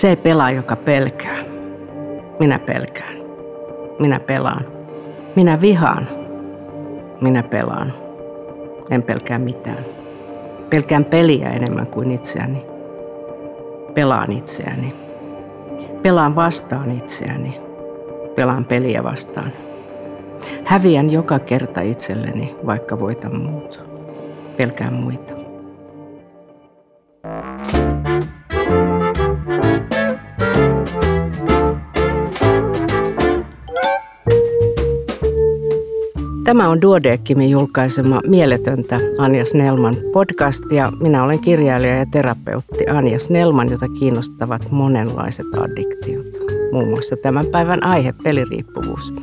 Se ei pelaa, joka pelkää. Minä pelkään. Minä pelaan. Minä vihaan. Minä pelaan. En pelkää mitään. Pelkään peliä enemmän kuin itseäni. Pelaan itseäni. Pelaan vastaan itseäni. Pelaan peliä vastaan. Häviän joka kerta itselleni, vaikka voitan muut. Pelkään muita. Tämä on Duodeckimin julkaisema Mieletöntä Anja Snellman podcast ja minä olen kirjailija ja terapeutti Anja Snellman, jota kiinnostavat monenlaiset addiktiot. Muun muassa tämän päivän aihe peliriippuvuus.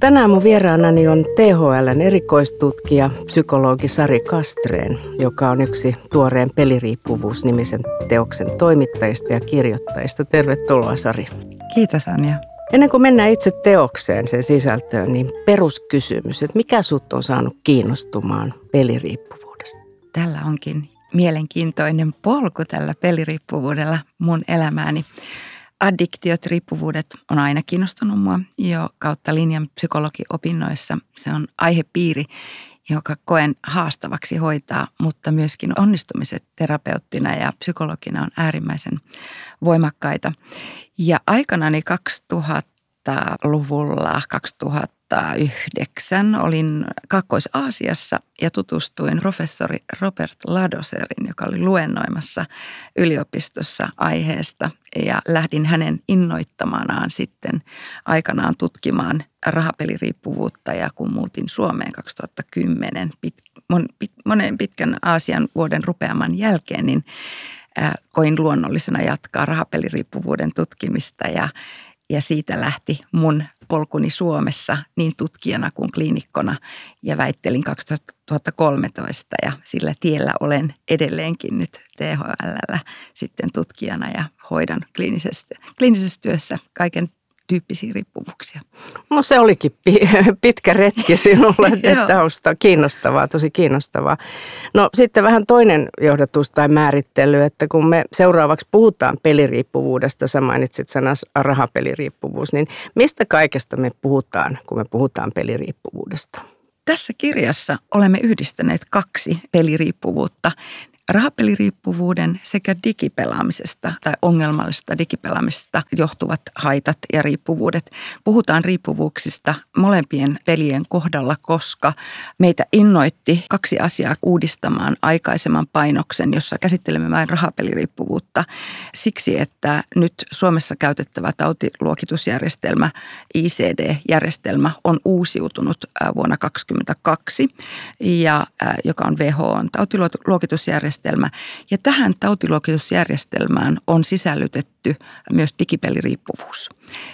Tänään mun vieraanani on THLn erikoistutkija, psykologi Sari Kastreen, joka on yksi tuoreen peliriippuvuus-nimisen teoksen toimittajista ja kirjoittajista. Tervetuloa Sari. Kiitos Anja. Ennen kuin mennään itse teokseen, sen sisältöön, niin peruskysymys, että mikä sut on saanut kiinnostumaan peliriippuvuudesta? Tällä onkin mielenkiintoinen polku tällä peliriippuvuudella mun elämääni. Addiktiot, riippuvuudet on aina kiinnostunut mua jo kautta linjan psykologiopinnoissa. Se on aihepiiri, joka koen haastavaksi hoitaa, mutta myöskin onnistumiset terapeuttina ja psykologina on äärimmäisen voimakkaita. Ja aikanani 2000-luvulla, 2009 olin Kaakkois-Aasiassa ja tutustuin professori Robert Ladoserin, joka oli luennoimassa yliopistossa aiheesta. Ja lähdin hänen innoittamanaan sitten aikanaan tutkimaan rahapeliriippuvuutta ja kun muutin Suomeen 2010 pit, mon, pit, monen pitkän Aasian vuoden rupeaman jälkeen, niin koin luonnollisena jatkaa rahapeliriippuvuuden tutkimista ja, ja siitä lähti mun polkuni Suomessa niin tutkijana kuin kliinikkona. Ja väittelin 2013 ja sillä tiellä olen edelleenkin nyt THL sitten tutkijana ja hoidan kliinisessä, kliinisessä työssä kaiken tyyppisiä riippuvuuksia. No se olikin pitkä retki sinulle tausta. Kiinnostavaa, tosi kiinnostavaa. No sitten vähän toinen johdatus tai määrittely, että kun me seuraavaksi puhutaan peliriippuvuudesta, sä mainitsit sanas rahapeliriippuvuus, niin mistä kaikesta me puhutaan, kun me puhutaan peliriippuvuudesta? Tässä kirjassa olemme yhdistäneet kaksi peliriippuvuutta rahapeliriippuvuuden sekä digipelaamisesta tai ongelmallisesta digipelaamisesta johtuvat haitat ja riippuvuudet. Puhutaan riippuvuuksista molempien pelien kohdalla, koska meitä innoitti kaksi asiaa uudistamaan aikaisemman painoksen, jossa käsittelemme vain rahapeliriippuvuutta. Siksi, että nyt Suomessa käytettävä tautiluokitusjärjestelmä, ICD-järjestelmä, on uusiutunut vuonna 2022, ja, joka on WHOn tautiluokitusjärjestelmä järjestelmä. Ja tähän tautiluokitusjärjestelmään on sisällytetty myös digipeliriippuvuus.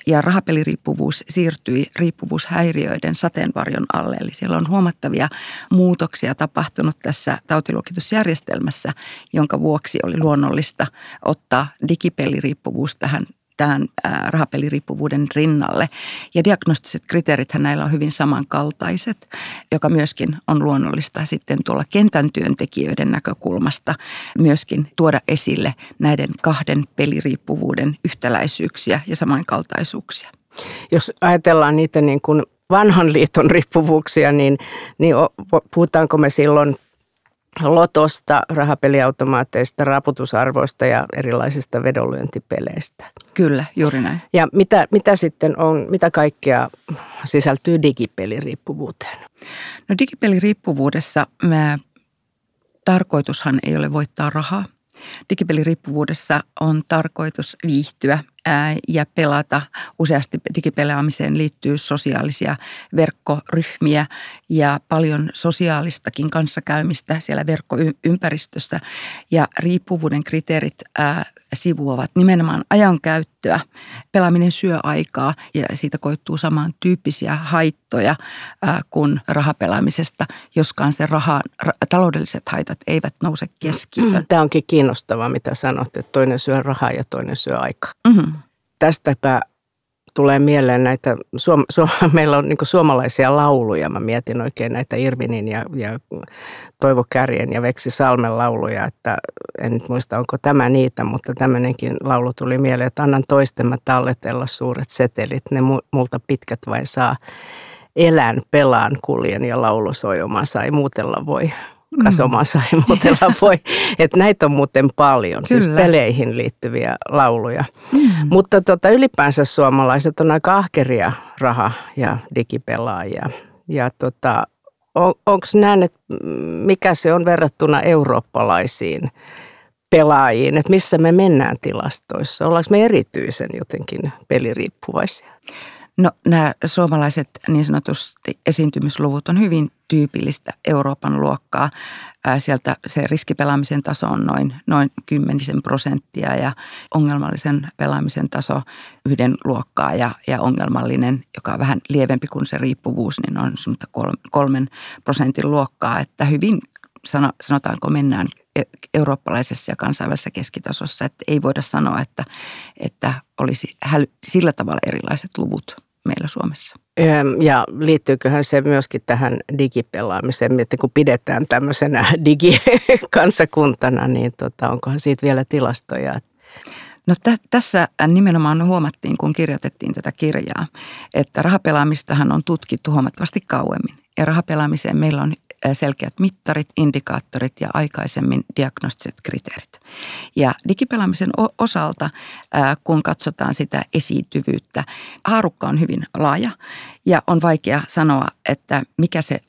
Ja rahapeliriippuvuus siirtyi riippuvuushäiriöiden sateenvarjon alle. Eli siellä on huomattavia muutoksia tapahtunut tässä tautiluokitusjärjestelmässä, jonka vuoksi oli luonnollista ottaa digipeliriippuvuus tähän tähän rahapeliriippuvuuden rinnalle. Ja diagnostiset kriteerit näillä on hyvin samankaltaiset, joka myöskin on luonnollista sitten tuolla kentän työntekijöiden näkökulmasta myöskin tuoda esille näiden kahden peliriippuvuuden yhtäläisyyksiä ja samankaltaisuuksia. Jos ajatellaan niitä niin kuin vanhan liiton riippuvuuksia, niin, niin puhutaanko me silloin lotosta, rahapeliautomaateista, raputusarvoista ja erilaisista vedonlyöntipeleistä. Kyllä, juuri näin. Ja mitä, mitä sitten on, mitä kaikkea sisältyy digipeliriippuvuuteen? No digipeliriippuvuudessa mä, tarkoitushan ei ole voittaa rahaa. Digipeliriippuvuudessa on tarkoitus viihtyä ja pelata. Useasti digipelaamiseen liittyy sosiaalisia verkkoryhmiä ja paljon sosiaalistakin kanssakäymistä siellä verkkoympäristössä. Ja riippuvuuden kriteerit sivuavat nimenomaan ajankäyttöä. Pelaaminen syö aikaa ja siitä koittuu samantyyppisiä haittoja kuin rahapelaamisesta, joskaan se raha, taloudelliset haitat eivät nouse keskiöön. Tämä onkin kiinnostavaa, mitä sanot, että toinen syö rahaa ja toinen syö aikaa. Mm-hmm tästäpä tulee mieleen näitä, suom, suom, meillä on niin suomalaisia lauluja, mä mietin oikein näitä Irvinin ja, ja Toivo Kärjen ja Veksi Salmen lauluja, että en nyt muista onko tämä niitä, mutta tämmöinenkin laulu tuli mieleen, että annan toistemme talletella suuret setelit, ne multa pitkät vain saa. Elän, pelaan, kuljen ja laulu soi omansa, ei muutella voi kasomassa ei muutella voi. Että näitä on muuten paljon, siis Kyllä. siis peleihin liittyviä lauluja. Mm. Mutta tota, ylipäänsä suomalaiset on aika ahkeria raha- ja digipelaajia. Ja tota, on, onko näin, että mikä se on verrattuna eurooppalaisiin pelaajiin, että missä me mennään tilastoissa? Ollaanko me erityisen jotenkin peliriippuvaisia? No nämä suomalaiset niin sanotusti esiintymisluvut on hyvin tyypillistä Euroopan luokkaa. Sieltä se riskipelaamisen taso on noin, noin kymmenisen prosenttia ja ongelmallisen pelaamisen taso yhden luokkaa ja, ja ongelmallinen, joka on vähän lievempi kuin se riippuvuus, niin on kolmen prosentin luokkaa, että hyvin sanotaanko mennään e-, eurooppalaisessa ja kansainvälisessä keskitasossa, että ei voida sanoa, että, että olisi sillä tavalla erilaiset luvut meillä Suomessa. Ja liittyyköhän se myöskin tähän digipelaamiseen, että kun pidetään tämmöisenä digikansakuntana, niin tota, onkohan siitä vielä tilastoja? No tä, tässä nimenomaan huomattiin, kun kirjoitettiin tätä kirjaa, että rahapelaamistahan on tutkittu huomattavasti kauemmin. Ja rahapelaamiseen meillä on selkeät mittarit, indikaattorit ja aikaisemmin diagnostiset kriteerit. Ja digipelaamisen osalta, kun katsotaan sitä esiintyvyyttä, haarukka on hyvin laaja ja on vaikea sanoa, että mikä se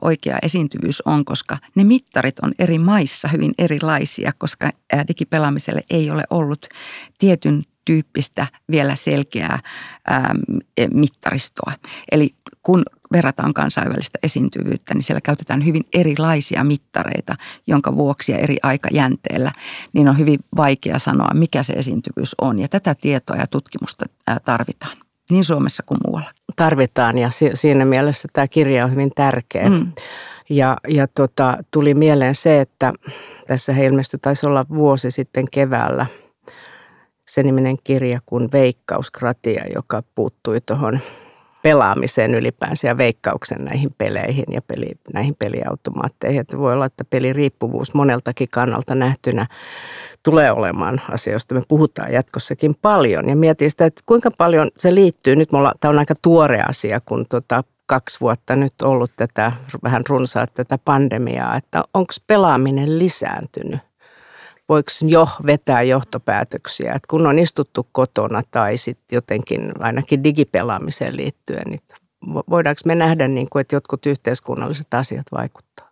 oikea esiintyvyys on, koska ne mittarit on eri maissa hyvin erilaisia, koska digipelaamiselle ei ole ollut tietyn tyyppistä vielä selkeää mittaristoa. Eli kun verrataan kansainvälistä esiintyvyyttä, niin siellä käytetään hyvin erilaisia mittareita, jonka vuoksi ja eri aikajänteellä, niin on hyvin vaikea sanoa, mikä se esiintyvyys on. Ja tätä tietoa ja tutkimusta tarvitaan, niin Suomessa kuin muualla. Tarvitaan ja siinä mielessä tämä kirja on hyvin tärkeä. Mm. Ja, ja tota, tuli mieleen se, että tässä he ilmestyi, taisi olla vuosi sitten keväällä, se niminen kirja kuin Veikkauskratia, joka puuttui tuohon pelaamiseen ylipäänsä ja veikkauksen näihin peleihin ja peli, näihin peliautomaatteihin. Että voi olla, että peliriippuvuus moneltakin kannalta nähtynä tulee olemaan asia, josta me puhutaan jatkossakin paljon. Ja mietin sitä, että kuinka paljon se liittyy. Nyt mulla, tämä on aika tuore asia, kun tota, kaksi vuotta nyt ollut tätä vähän runsaat tätä pandemiaa, että onko pelaaminen lisääntynyt? Voiko jo vetää johtopäätöksiä, että kun on istuttu kotona tai sitten jotenkin ainakin digipelaamiseen liittyen, niin voidaanko me nähdä, niin kuin, että jotkut yhteiskunnalliset asiat vaikuttaa?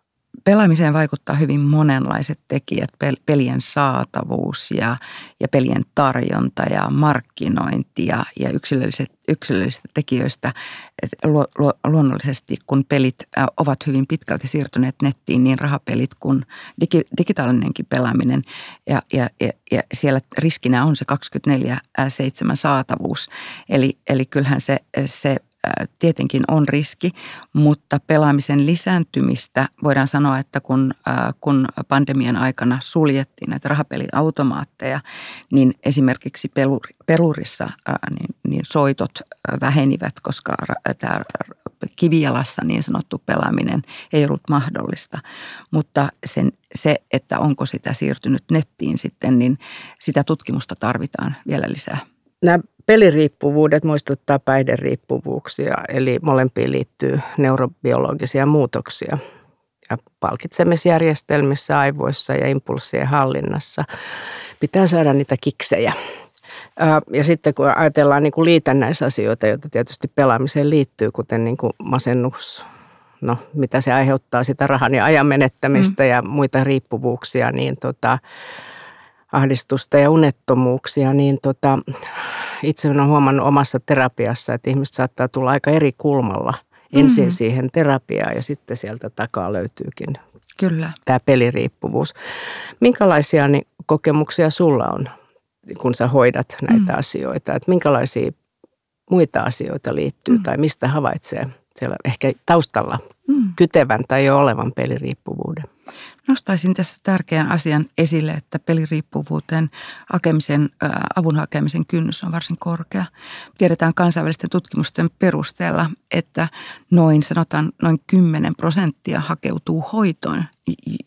Pelaamiseen vaikuttaa hyvin monenlaiset tekijät, pelien saatavuus ja, ja pelien tarjonta ja markkinointi ja, ja yksilölliset, yksilöllisistä tekijöistä. Lu, lu, luonnollisesti, kun pelit ovat hyvin pitkälti siirtyneet nettiin, niin rahapelit kuin digi, digitaalinenkin pelaaminen ja, ja, ja, ja siellä riskinä on se 24-7 saatavuus. Eli, eli kyllähän se, se tietenkin on riski, mutta pelaamisen lisääntymistä voidaan sanoa, että kun, kun pandemian aikana suljettiin näitä rahapeliautomaatteja, niin esimerkiksi pelurissa niin, niin soitot vähenivät, koska tämä kivijalassa niin sanottu pelaaminen ei ollut mahdollista. Mutta sen, se, että onko sitä siirtynyt nettiin sitten, niin sitä tutkimusta tarvitaan vielä lisää. Nämä peliriippuvuudet muistuttaa päihderiippuvuuksia, eli molempiin liittyy neurobiologisia muutoksia. Ja palkitsemisjärjestelmissä, aivoissa ja impulssien hallinnassa pitää saada niitä kiksejä. Ja sitten kun ajatellaan niin kuin liitännäisasioita, joita tietysti pelaamiseen liittyy, kuten niin kuin masennus, no mitä se aiheuttaa, sitä rahan ja ajan menettämistä mm. ja muita riippuvuuksia, niin tota, ahdistusta ja unettomuuksia, niin tota, itse olen huomannut omassa terapiassa, että ihmiset saattaa tulla aika eri kulmalla ensin mm-hmm. siihen terapiaan ja sitten sieltä takaa löytyykin Kyllä. tämä peliriippuvuus. Minkälaisia niin, kokemuksia sulla on, kun sä hoidat näitä mm. asioita? Että minkälaisia muita asioita liittyy mm. tai mistä havaitsee siellä ehkä taustalla mm. kytevän tai jo olevan peliriippuvuuden? Nostaisin tässä tärkeän asian esille, että peliriippuvuuteen hakemisen, avun hakemisen kynnys on varsin korkea. Tiedetään kansainvälisten tutkimusten perusteella, että noin sanotaan noin 10 prosenttia hakeutuu hoitoon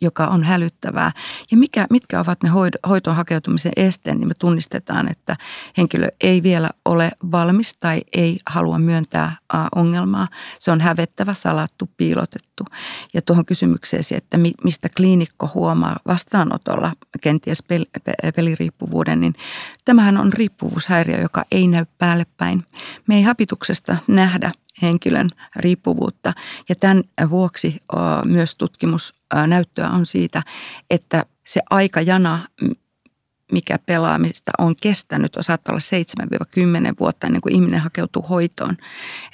joka on hälyttävää. Ja mikä, mitkä ovat ne hoitoon hakeutumisen esteet, niin me tunnistetaan, että henkilö ei vielä ole valmis tai ei halua myöntää ongelmaa. Se on hävettävä, salattu, piilotettu. Ja tuohon kysymykseesi, että mistä kliinikko huomaa vastaanotolla kenties peliriippuvuuden, niin tämähän on riippuvuushäiriö, joka ei näy päälle päin. Me ei hapituksesta nähdä henkilön riippuvuutta. Ja tämän vuoksi myös tutkimusnäyttöä on siitä, että se aikajana, mikä pelaamista on kestänyt, on saattaa olla 7-10 vuotta ennen kuin ihminen hakeutuu hoitoon.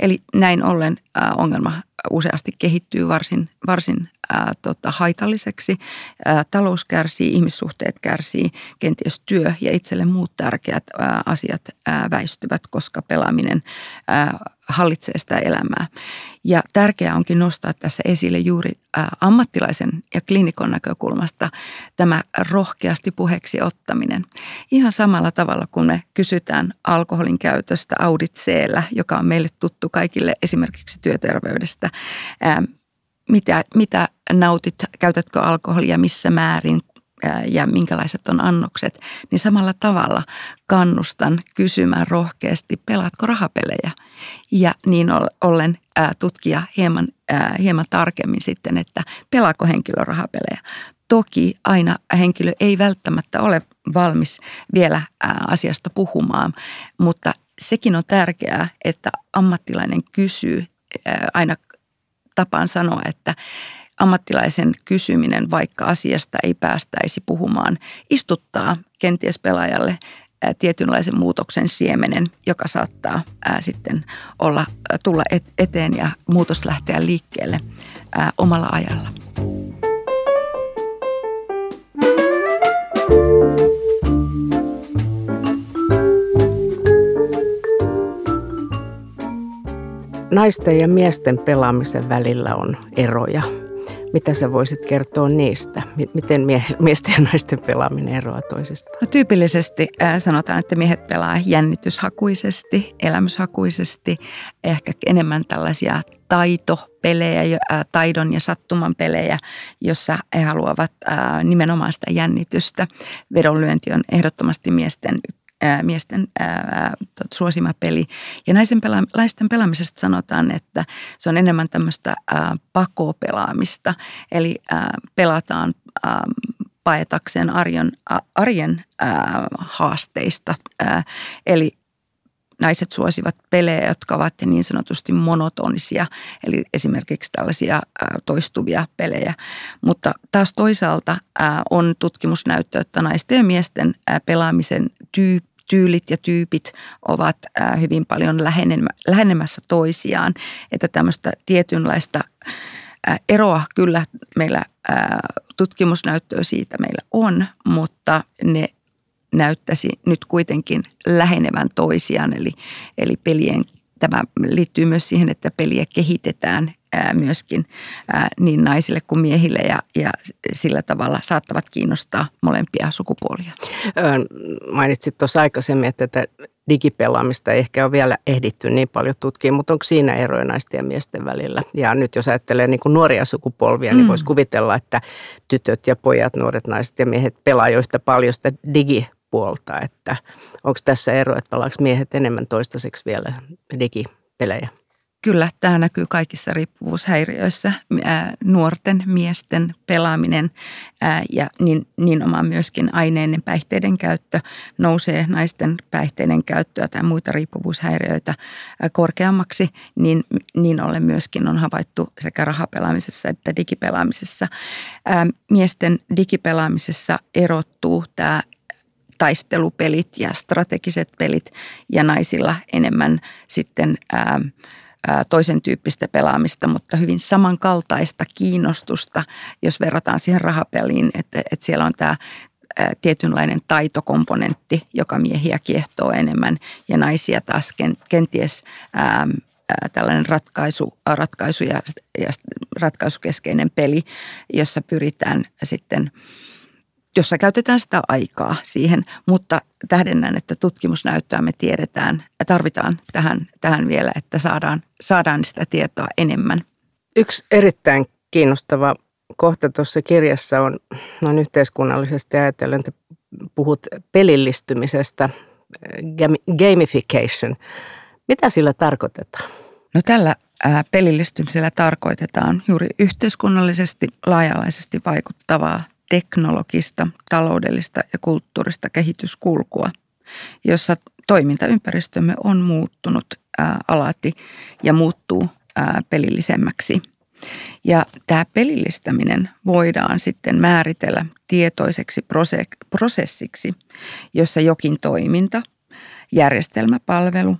Eli näin ollen ongelma useasti kehittyy varsin, varsin ää, tota, haitalliseksi. Ää, talous kärsii, ihmissuhteet kärsii, kenties työ ja itselle muut tärkeät ää, asiat ää, väistyvät, koska pelaaminen ää, hallitsee sitä elämää. Ja tärkeää onkin nostaa tässä esille juuri ammattilaisen ja klinikon näkökulmasta tämä rohkeasti puheeksi ottaminen. Ihan samalla tavalla kun me kysytään alkoholin käytöstä auditseellä, joka on meille tuttu kaikille esimerkiksi työterveydestä, mitä, mitä nautit, käytätkö alkoholia, missä määrin ja minkälaiset on annokset, niin samalla tavalla kannustan kysymään rohkeasti, pelaatko rahapelejä? Ja niin ollen tutkia hieman, hieman tarkemmin sitten, että pelaako henkilö rahapelejä. Toki aina henkilö ei välttämättä ole valmis vielä asiasta puhumaan, mutta sekin on tärkeää, että ammattilainen kysyy aina tapaan sanoa, että ammattilaisen kysyminen, vaikka asiasta ei päästäisi puhumaan, istuttaa kenties pelaajalle tietynlaisen muutoksen siemenen, joka saattaa ää, sitten olla, tulla eteen ja muutos lähteä liikkeelle ää, omalla ajalla. Naisten ja miesten pelaamisen välillä on eroja. Mitä sä voisit kertoa niistä? Miten miesten ja naisten pelaaminen eroaa toisistaan? No, tyypillisesti äh, sanotaan, että miehet pelaa jännityshakuisesti, elämyshakuisesti, ehkä enemmän tällaisia taitopelejä, äh, taidon ja sattuman pelejä, jossa he haluavat äh, nimenomaan sitä jännitystä. Vedonlyönti on ehdottomasti miesten ää, miesten ää, suosima peli. Ja naisen pela, naisten pelaamisesta sanotaan, että se on enemmän tämmöistä ää, pakopelaamista. Eli ää, pelataan ää, paetakseen arjen, arjen ää, haasteista. Ää, eli naiset suosivat pelejä, jotka ovat niin sanotusti monotonisia, eli esimerkiksi tällaisia toistuvia pelejä. Mutta taas toisaalta on tutkimusnäyttö, että naisten ja miesten pelaamisen tyyppi tyylit ja tyypit ovat hyvin paljon lähenemässä toisiaan. Että tämmöistä tietynlaista eroa kyllä meillä tutkimusnäyttöä siitä meillä on, mutta ne näyttäisi nyt kuitenkin lähenevän toisiaan. Eli, eli pelien, tämä liittyy myös siihen, että peliä kehitetään myöskin niin naisille kuin miehille ja, ja sillä tavalla saattavat kiinnostaa molempia sukupuolia. Mainitsit tuossa aikaisemmin, että tätä digipelaamista ei ehkä ole vielä ehditty niin paljon tutkia, mutta onko siinä eroja naisten ja miesten välillä? Ja nyt jos ajattelee niin kuin nuoria sukupolvia, niin mm. niin voisi kuvitella, että tytöt ja pojat, nuoret naiset ja miehet pelaa jo yhtä paljon sitä digipuolta, että onko tässä ero, että pelaako miehet enemmän toistaiseksi vielä digipelejä? Kyllä, tämä näkyy kaikissa riippuvuushäiriöissä. Nuorten miesten pelaaminen ja niin, niin omaan myöskin aineiden päihteiden käyttö nousee naisten päihteiden käyttöä tai muita riippuvuushäiriöitä korkeammaksi, niin, niin ollen myöskin on havaittu sekä rahapelaamisessa että digipelaamisessa. Miesten digipelaamisessa erottuu tämä taistelupelit ja strategiset pelit ja naisilla enemmän sitten ää, toisen tyyppistä pelaamista, mutta hyvin samankaltaista kiinnostusta, jos verrataan siihen rahapeliin, että, että siellä on tämä tietynlainen taitokomponentti, joka miehiä kiehtoo enemmän ja naisia taas kenties tällainen ratkaisu, ratkaisu ja, ja ratkaisukeskeinen peli, jossa pyritään sitten jossa käytetään sitä aikaa siihen, mutta tähdennän, että tutkimusnäyttöä me tiedetään ja tarvitaan tähän, tähän vielä, että saadaan, saadaan sitä tietoa enemmän. Yksi erittäin kiinnostava kohta tuossa kirjassa on noin yhteiskunnallisesti ajatellen, että puhut pelillistymisestä, gamification. Mitä sillä tarkoitetaan? No tällä pelillistymisellä tarkoitetaan juuri yhteiskunnallisesti laaja-alaisesti vaikuttavaa teknologista, taloudellista ja kulttuurista kehityskulkua, jossa toimintaympäristömme on muuttunut ää, alati ja muuttuu ää, pelillisemmäksi – ja tämä pelillistäminen voidaan sitten määritellä tietoiseksi prosessiksi, jossa jokin toiminta, järjestelmäpalvelu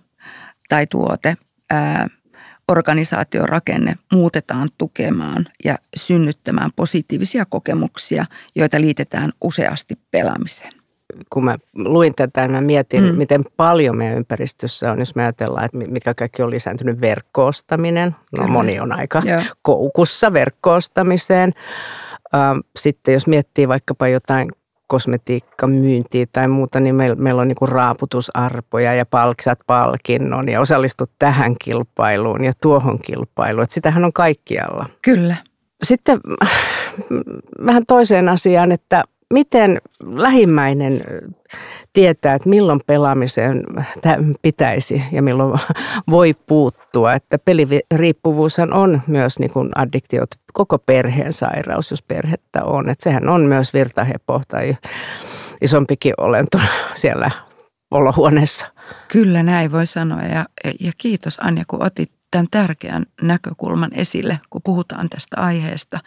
tai tuote, ää, organisaatiorakenne muutetaan tukemaan ja synnyttämään positiivisia kokemuksia, joita liitetään useasti pelaamiseen kun mä luin tätä, mä mietin, mm. miten paljon meidän ympäristössä on, jos me ajatellaan, että mikä kaikki on lisääntynyt verkkoostaminen. No Kyllä. moni on aika ja. koukussa verkkoostamiseen. Sitten jos miettii vaikkapa jotain kosmetiikkamyyntiä tai muuta, niin meillä, meillä on niin raaputusarpoja ja palksat palkinnon ja osallistut tähän kilpailuun ja tuohon kilpailuun. Että sitähän on kaikkialla. Kyllä. Sitten vähän toiseen asiaan, että miten lähimmäinen tietää, että milloin pelaamiseen pitäisi ja milloin voi puuttua. Että peliriippuvuushan on myös niin kuin addiktiot, koko perheen sairaus, jos perhettä on. Että sehän on myös virtahepo tai isompikin olento siellä olohuoneessa. Kyllä näin voi sanoa ja, ja kiitos Anja, kun otit tämän tärkeän näkökulman esille, kun puhutaan tästä aiheesta.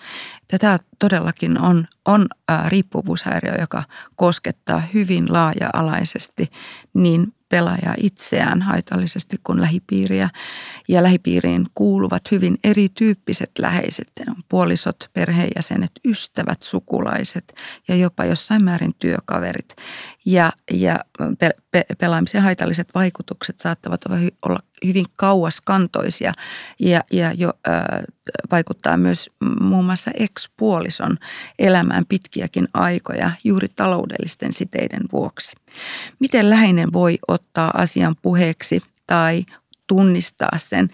Tämä todellakin on, on riippuvuushäiriö, joka koskettaa hyvin laaja-alaisesti niin pelaajaa itseään haitallisesti kuin lähipiiriä. Ja lähipiiriin kuuluvat hyvin erityyppiset läheiset, puolisot, perheenjäsenet, ystävät, sukulaiset ja jopa jossain määrin työkaverit. Ja, ja pe, pe, pelaamisen haitalliset vaikutukset saattavat olla hyvin kauaskantoisia ja, ja jo, äh, vaikuttaa myös muun muassa ekspuolison elämään pitkiäkin aikoja juuri taloudellisten siteiden vuoksi. Miten läheinen voi ottaa asian puheeksi tai tunnistaa sen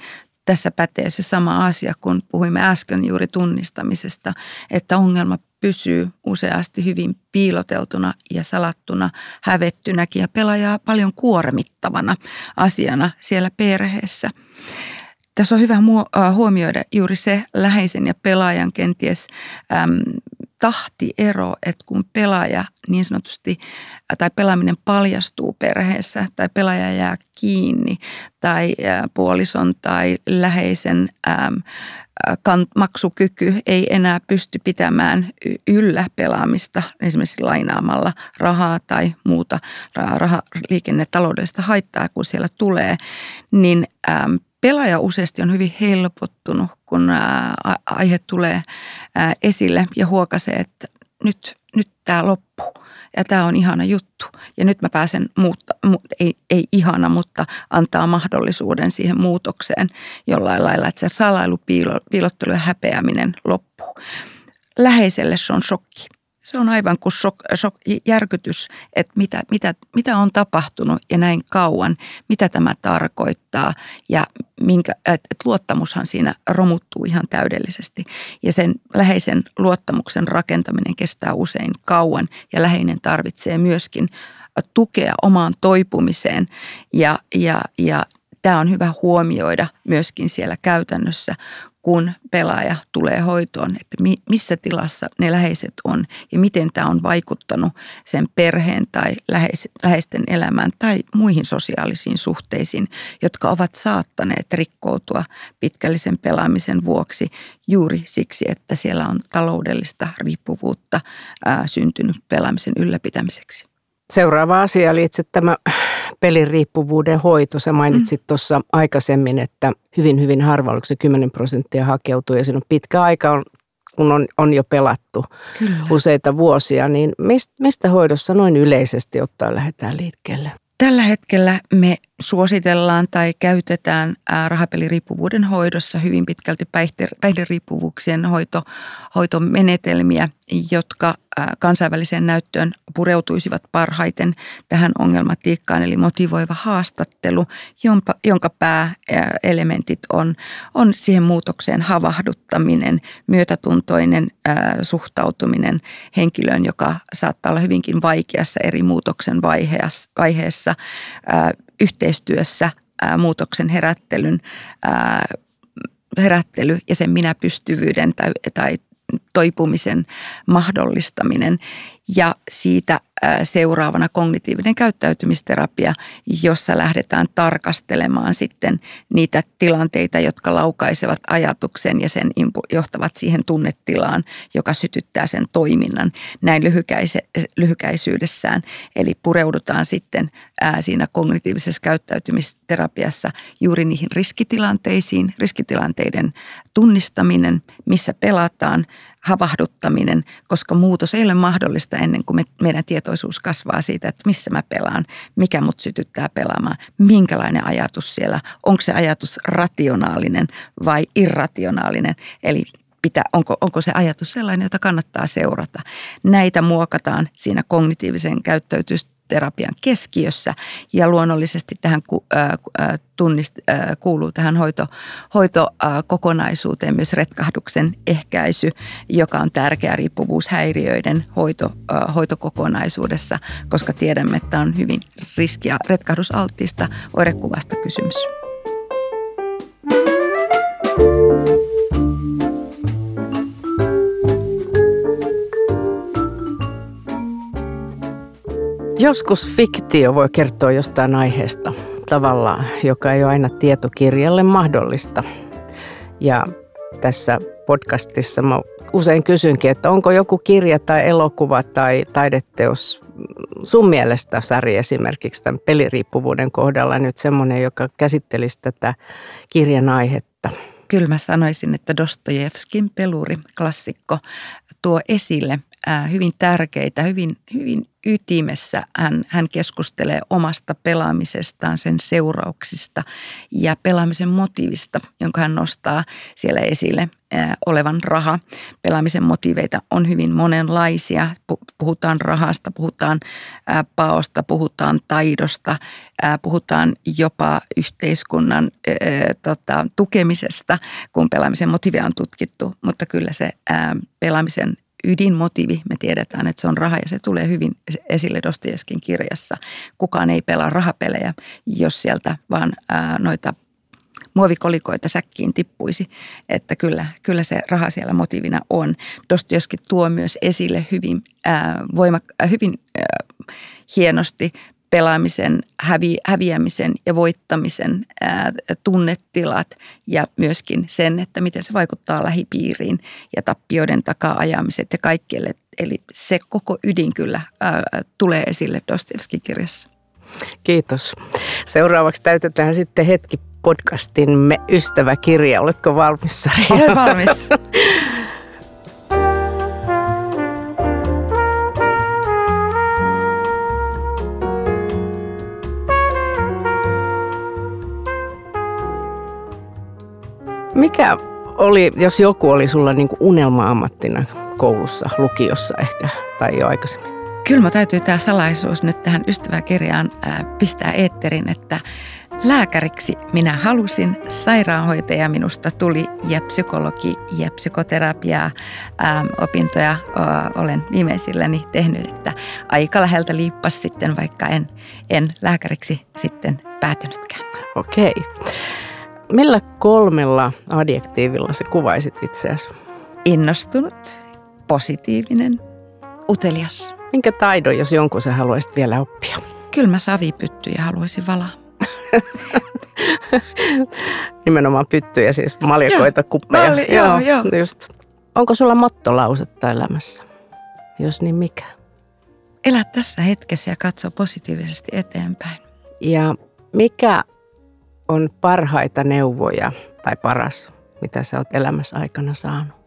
tässä pätee se sama asia, kun puhuimme äsken juuri tunnistamisesta, että ongelma pysyy useasti hyvin piiloteltuna ja salattuna, hävettynäkin ja pelaajaa paljon kuormittavana asiana siellä perheessä. Tässä on hyvä huomioida juuri se läheisen ja pelaajan kenties äm, tahtiero, että kun pelaaja niin sanotusti tai pelaaminen paljastuu perheessä tai pelaaja jää kiinni tai puolison tai läheisen äm, maksukyky ei enää pysty pitämään yllä pelaamista esimerkiksi lainaamalla rahaa tai muuta rahaliikennetaloudellista haittaa, kun siellä tulee, niin äm, pelaaja useasti on hyvin helpottunut, kun aihe tulee esille ja huokasee, että nyt, nyt tämä loppuu ja tämä on ihana juttu. Ja nyt mä pääsen muutta, mu, ei, ei ihana, mutta antaa mahdollisuuden siihen muutokseen jollain lailla, että se salailu, piilo, piilottelu ja häpeäminen loppuu. Läheiselle se on shokki se on aivan kuin sok, sok, järkytys, että mitä, mitä, mitä on tapahtunut ja näin kauan, mitä tämä tarkoittaa ja minkä, että luottamushan siinä romuttuu ihan täydellisesti. Ja sen läheisen luottamuksen rakentaminen kestää usein kauan ja läheinen tarvitsee myöskin tukea omaan toipumiseen ja, ja, ja tämä on hyvä huomioida myöskin siellä käytännössä, kun pelaaja tulee hoitoon, että missä tilassa ne läheiset on ja miten tämä on vaikuttanut sen perheen tai läheisten elämään tai muihin sosiaalisiin suhteisiin, jotka ovat saattaneet rikkoutua pitkällisen pelaamisen vuoksi juuri siksi, että siellä on taloudellista riippuvuutta syntynyt pelaamisen ylläpitämiseksi. Seuraava asia oli itse tämä peliriippuvuuden hoito. Sä mainitsit mm. tuossa aikaisemmin, että hyvin, hyvin harva, oliko se 10 prosenttia hakeutuu ja siinä on pitkä aika, kun on, on jo pelattu Kyllä. useita vuosia. Niin mistä, mistä hoidossa noin yleisesti ottaen lähdetään liikkeelle? Tällä hetkellä me suositellaan tai käytetään rahapeliriippuvuuden hoidossa hyvin pitkälti päihderiippuvuuksien hoito, hoitomenetelmiä, jotka kansainväliseen näyttöön pureutuisivat parhaiten tähän ongelmatiikkaan, eli motivoiva haastattelu, jonka, jonka pääelementit on, on siihen muutokseen havahduttaminen, myötätuntoinen suhtautuminen henkilöön, joka saattaa olla hyvinkin vaikeassa eri muutoksen vaiheessa, yhteistyössä muutoksen herättelyn herättely ja sen minäpystyvyyden tai, tai toipumisen mahdollistaminen ja siitä seuraavana kognitiivinen käyttäytymisterapia, jossa lähdetään tarkastelemaan sitten niitä tilanteita, jotka laukaisevat ajatuksen ja sen johtavat siihen tunnetilaan, joka sytyttää sen toiminnan näin lyhykäisyydessään. Eli pureudutaan sitten siinä kognitiivisessa käyttäytymisterapiassa juuri niihin riskitilanteisiin, riskitilanteiden tunnistaminen, missä pelataan, havahduttaminen, koska muutos ei ole mahdollista ennen kuin me, meidän tietoisuus kasvaa siitä, että missä mä pelaan, mikä mut sytyttää pelaamaan, minkälainen ajatus siellä, onko se ajatus rationaalinen vai irrationaalinen, eli pitää, onko, onko se ajatus sellainen, jota kannattaa seurata. Näitä muokataan siinä kognitiivisen käyttäytymistä terapian keskiössä ja luonnollisesti tähän tunnist, kuuluu tähän hoito, hoitokokonaisuuteen myös retkahduksen ehkäisy, joka on tärkeä riippuvuushäiriöiden hoito, hoitokokonaisuudessa, koska tiedämme, että on hyvin riski- ja retkahdusalttiista oirekuvasta kysymys. Joskus fiktio voi kertoa jostain aiheesta tavallaan, joka ei ole aina tietokirjalle mahdollista. Ja tässä podcastissa mä usein kysynkin, että onko joku kirja tai elokuva tai taideteos sun mielestä, Sari, esimerkiksi tämän peliriippuvuuden kohdalla nyt semmoinen, joka käsittelisi tätä kirjan aihetta? Kyllä mä sanoisin, että Dostojevskin peluri, klassikko, tuo esille hyvin tärkeitä, hyvin, hyvin ytimessä hän, hän keskustelee omasta pelaamisestaan, sen seurauksista ja pelaamisen motiivista, jonka hän nostaa siellä esille olevan raha. Pelaamisen motiveita on hyvin monenlaisia. Puhutaan rahasta, puhutaan paosta, puhutaan taidosta, puhutaan jopa yhteiskunnan tota, tukemisesta, kun pelaamisen motiivia on tutkittu. Mutta kyllä se pelaamisen ydinmotiivi, me tiedetään, että se on raha ja se tulee hyvin esille Dostojevskin kirjassa. Kukaan ei pelaa rahapelejä, jos sieltä vaan ää, noita muovikolikoita säkkiin tippuisi, että kyllä, kyllä se raha siellä motiivina on. Dostojevski tuo myös esille hyvin, ää, voimak- hyvin ää, hienosti pelaamisen, hävi, häviämisen ja voittamisen ää, tunnetilat ja myöskin sen, että miten se vaikuttaa lähipiiriin ja tappioiden takaa ajamiset ja kaikkielle. Eli se koko ydin kyllä ää, tulee esille Dostoevskin kirjassa. Kiitos. Seuraavaksi täytetään sitten hetki podcastimme ystäväkirja. Oletko valmis, Sari? Olen valmis. Mikä oli, jos joku oli sulla niin unelma-ammattina koulussa, lukiossa ehkä tai jo aikaisemmin? Kyllä mä täytyy tämä salaisuus nyt tähän ystäväkirjaan pistää eetterin, että lääkäriksi minä halusin, sairaanhoitaja minusta tuli ja psykologi ja psykoterapiaa ää, opintoja ää, olen viimeisilläni tehnyt, että aika läheltä liippas sitten, vaikka en, en lääkäriksi sitten päätynytkään. Okei. Okay. Millä kolmella adjektiivilla se kuvaisit itseäsi? Innostunut, positiivinen, utelias. Minkä taidon, jos jonkun sä haluaisit vielä oppia? Kyllä mä savipyttyjä haluaisin valaa. Nimenomaan pyttyjä, siis maljakoita, joo, kuppeja. Malli, joo, joo. Just. Onko sulla mottolausetta elämässä? Jos niin mikä? Elä tässä hetkessä ja katso positiivisesti eteenpäin. Ja mikä on parhaita neuvoja tai paras, mitä sä oot elämässä aikana saanut?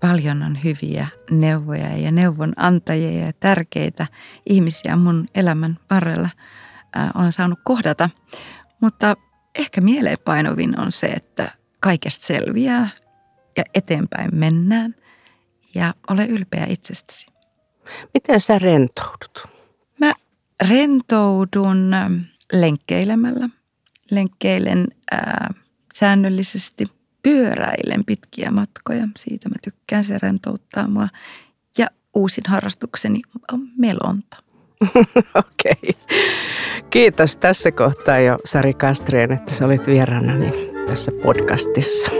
Paljon on hyviä neuvoja ja neuvon antajia ja tärkeitä ihmisiä mun elämän varrella äh, olen saanut kohdata. Mutta ehkä mieleenpainuvin on se, että kaikesta selviää ja eteenpäin mennään ja ole ylpeä itsestäsi. Miten sä rentoudut? Mä rentoudun lenkkeilemällä. Lenkkeilen ää, säännöllisesti, pyöräilen pitkiä matkoja. Siitä mä tykkään, se rentouttaa mua. Ja uusin harrastukseni on melonta. Okei. Okay. Kiitos tässä kohtaa jo Sari Kastreen, että sä olit vieraanani tässä podcastissa.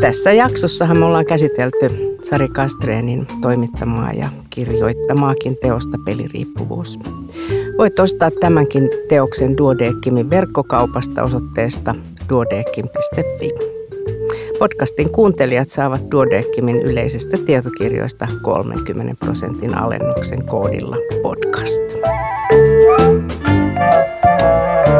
Tässä jaksossahan me ollaan käsitelty Sari Kastreenin toimittamaa ja kirjoittamaakin teosta peliriippuvuus. Voit ostaa tämänkin teoksen Duodeckimin verkkokaupasta osoitteesta duodeckim.fi. Podcastin kuuntelijat saavat Duodeckimin yleisistä tietokirjoista 30 prosentin alennuksen koodilla podcast. thank you